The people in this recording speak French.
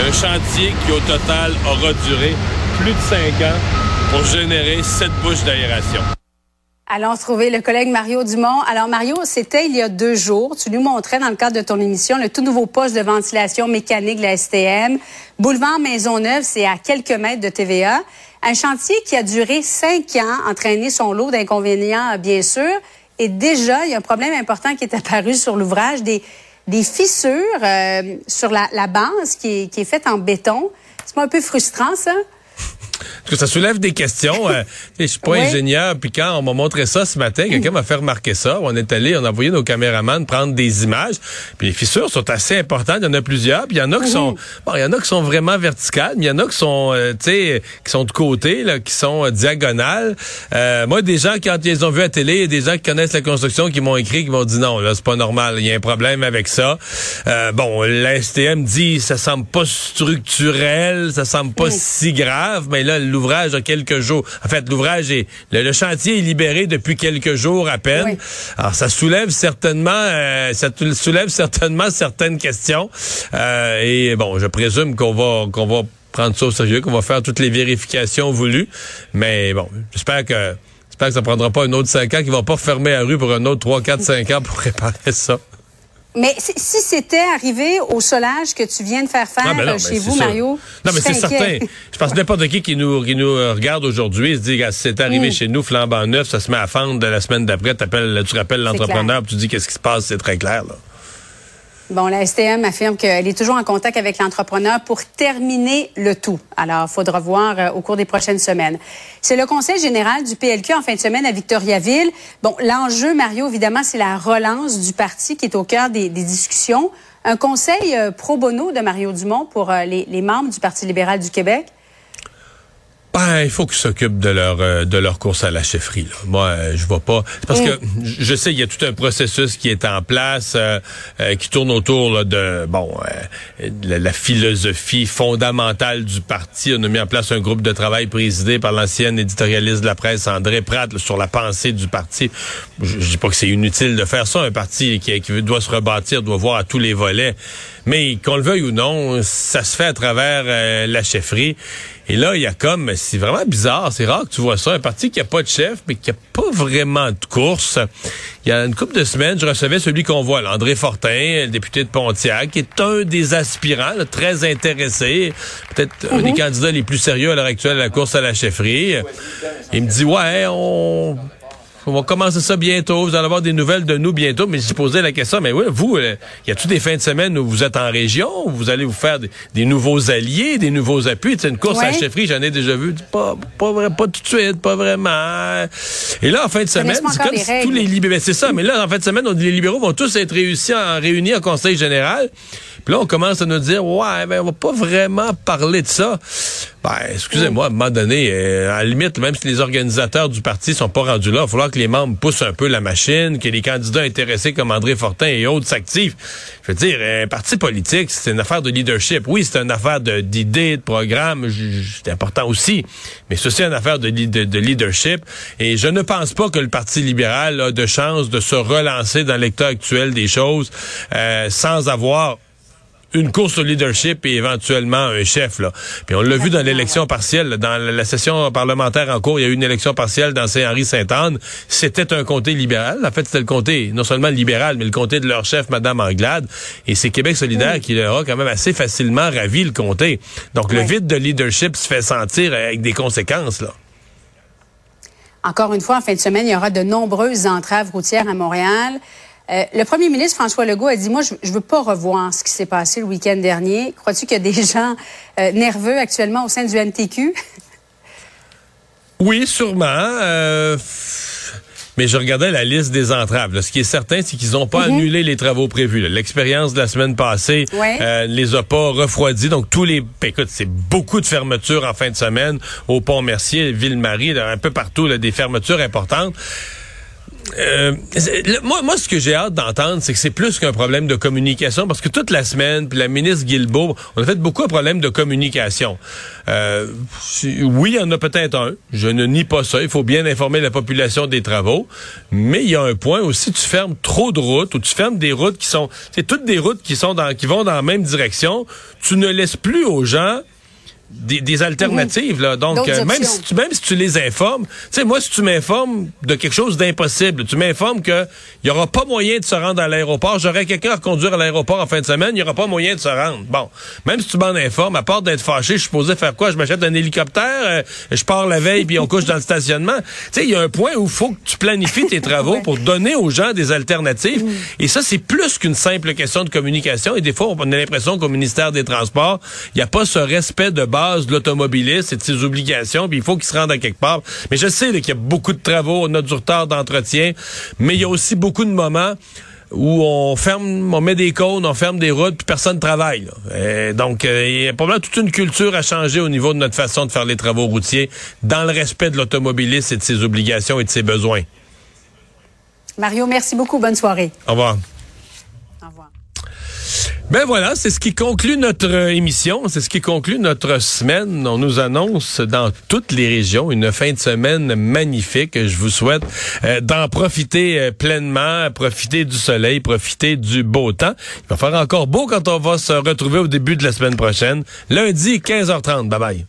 un chantier qui, au total, aura duré plus de cinq ans pour générer sept bouches d'aération. Allons trouver le collègue Mario Dumont. Alors, Mario, c'était il y a deux jours. Tu nous montrais dans le cadre de ton émission le tout nouveau poste de ventilation mécanique de la STM. Boulevard Maisonneuve, c'est à quelques mètres de TVA. Un chantier qui a duré cinq ans, entraîné son lot d'inconvénients, bien sûr. Et déjà, il y a un problème important qui est apparu sur l'ouvrage, des, des fissures euh, sur la, la base qui est, qui est faite en béton. C'est pas un peu frustrant, ça? Que ça soulève des questions. euh, je suis pas ingénieur, puis quand on m'a montré ça ce matin, quelqu'un m'a fait remarquer ça. On est allé, on a envoyé nos caméramans prendre des images. Puis les fissures sont assez importantes. Il y en a plusieurs. Puis il y en a qui sont, bon, il y en a qui sont vraiment verticales, mais il y en a qui sont, euh, tu sais, qui sont de côté, là, qui sont euh, diagonales. Euh, moi, des gens quand ils les ont vus à télé, des gens qui connaissent la construction, qui m'ont écrit, qui m'ont dit non, là, c'est pas normal. Il y a un problème avec ça. Euh, bon, la STM dit, ça semble pas structurel, ça semble pas si grave, mais là, l'ouvrage a quelques jours. En fait, l'ouvrage est le, chantier est libéré depuis quelques jours à peine. Alors ça soulève certainement euh, ça soulève certainement certaines questions. Euh, et bon, je présume qu'on va qu'on va prendre ça au sérieux, qu'on va faire toutes les vérifications voulues. Mais bon, j'espère que j'espère que ça prendra pas un autre cinq ans, qu'ils vont pas fermer la rue pour un autre trois, quatre, cinq ans pour réparer ça. Mais si c'était arrivé au solage que tu viens de faire faire Ah, ben non, euh, chez mais vous. Mario, Non, mais c'est certain. Je pense que n'importe qui qui nous, qui nous euh, regarde aujourd'hui se dit, si c'est arrivé Mm. chez nous, flambant neuf, ça se met à fendre de la semaine d'après, tu rappelles l'entrepreneur, tu dis qu'est-ce qui se passe, c'est très clair, là. Bon, la STM affirme qu'elle est toujours en contact avec l'entrepreneur pour terminer le tout. Alors, il faudra voir euh, au cours des prochaines semaines. C'est le Conseil général du PLQ en fin de semaine à Victoriaville. Bon, l'enjeu, Mario, évidemment, c'est la relance du parti qui est au cœur des, discussions. Un conseil euh, pro bono de Mario Dumont pour euh, les membres du Parti libéral du Québec? Ben, il faut qu'ils s'occupent de leur euh, de leur course à la chefferie. Là. Moi, euh, je vois pas. Parce que je sais il y a tout un processus qui est en place, euh, euh, qui tourne autour là, de bon euh, de la, philosophie fondamentale du parti. On a mis en place un groupe de travail présidé par l'ancienne éditorialiste de la presse André Pratt là, sur la pensée du parti. Je, je dis pas que c'est inutile de faire ça. Un parti qui, qui doit se rebâtir doit voir à tous les volets. Mais qu'on le veuille ou non, ça se fait à travers euh, la chefferie. Et là, il y a comme, c'est vraiment bizarre, c'est rare que tu vois ça, un parti qui a pas de chef, mais qui a pas vraiment de course. Il y a une couple de semaines, je recevais celui qu'on voit, là, André Fortin, le député de Pontiac, qui est un des aspirants, là, très intéressé, peut-être un des candidats les plus sérieux à l'heure actuelle à la course à la chefferie. Il me dit, ouais, on... On va commencer ça bientôt. Vous allez avoir des nouvelles de nous bientôt. Mais j'ai posé la question, mais oui, vous, euh, y a-tu des fins de semaine où vous êtes en région, où vous allez vous faire des, des nouveaux alliés, des nouveaux appuis? C'est une course à la chefferie, j'en ai déjà vu. Pas, pas, vrai- pas tout de suite, pas vraiment. Et là, en fin de semaine, c'est comme les si tous les libéraux, ben, c'est ça, mais là, en fin de semaine, on- les libéraux vont tous être réussis en réunis en conseil général. Puis là, on commence à nous dire, ouais, ben, on va pas vraiment parler de ça. Ben, excusez-moi, à un moment donné, euh, à la limite, même si les organisateurs du parti sont pas rendus là, il va falloir que les membres poussent un peu la machine, que les candidats intéressés comme André Fortin et autres s'activent. Je veux dire, un parti politique, c'est une affaire de leadership. Oui, c'est une affaire d'idées, de, programmes, c'est important aussi. Mais c'est aussi une affaire de leadership. Et je ne pense pas que le Parti libéral a de chance de se relancer dans l'état actuel des choses euh, sans avoir une course au leadership et éventuellement un chef. Là. Puis on l'a vu dans l'élection partielle, là, dans la, session parlementaire en cours, il y a eu une élection partielle dans Saint-Henri-Sainte-Anne. C'était un comté libéral. En fait, c'était le comté, non seulement libéral, mais le comté de leur chef, Madame Anglade. Et c'est Québec solidaire qui leur a quand même assez facilement ravi le comté. Donc le vide de leadership se fait sentir avec des conséquences. là. Encore une fois, en fin de semaine, il y aura de nombreuses entraves routières à Montréal. Euh, le premier ministre François Legault a dit, moi, je, je veux pas revoir ce qui s'est passé le week-end dernier. Crois-tu qu'il y a des gens euh, nerveux actuellement au sein du NTQ? Oui, sûrement. euh, mais je regardais la liste des entraves. là. Ce qui est certain, c'est qu'ils n'ont pas annulé les travaux prévus. L'expérience de la semaine passée Ouais. euh, les a pas refroidis. Donc tous les, ben, écoute, c'est beaucoup de fermetures en fin de semaine au Pont Mercier, Ville-Marie, un peu partout, là, des fermetures importantes. Euh, moi, moi, ce que j'ai hâte d'entendre, c'est que c'est plus qu'un problème de communication, parce que toute la semaine, puis la ministre Guilbeault, on a fait beaucoup de problèmes de communication. Euh, oui, il y en a peut-être un. Je ne nie pas ça. Il faut bien informer la population des travaux. Mais il y a un point aussi, tu fermes trop de routes, ou tu fermes des routes qui sont, c'est toutes des routes qui sont dans, qui vont dans la même direction. Tu ne laisses plus aux gens des, alternatives là. Donc euh, même si tu même si tu les informes, tu sais moi si tu m'informes de quelque chose d'impossible, tu m'informes que il y aura pas moyen de se rendre à l'aéroport, j'aurai quelqu'un à conduire à l'aéroport en fin de semaine, il y aura pas moyen de se rendre. Bon, même si tu m'en informes, à part d'être fâché, je suis supposé faire quoi? Je m'achète un hélicoptère, euh, je pars la veille puis on couche dans le stationnement. Tu sais, il y a un point où il faut que tu planifies tes travaux pour donner aux gens des alternatives et ça c'est plus qu'une simple question de communication et des fois on a l'impression qu'au ministère des Transports, il n'y a pas ce respect de base de l'automobiliste et de ses obligations, puis il faut qu'il se rende à quelque part. Mais je sais qu'il y a beaucoup de travaux, on a du retard d'entretien, mais il y a aussi beaucoup de moments où on ferme, on met des cônes, on ferme des routes, puis personne ne travaille. donc, euh, il y a probablement toute une culture à changer au niveau de notre façon de faire les travaux routiers, dans le respect de l'automobiliste et de ses obligations et de ses besoins. Mario, merci beaucoup. Bonne soirée. Au revoir. Ben voilà, c'est ce qui conclut notre euh, émission, c'est ce qui conclut notre semaine. On nous annonce dans toutes les régions une fin de semaine magnifique. Je vous souhaite euh, d'en profiter euh, pleinement, profiter du soleil, profiter du beau temps. Il va faire encore beau quand on va se retrouver au début de la semaine prochaine, lundi 15h30. Bye bye.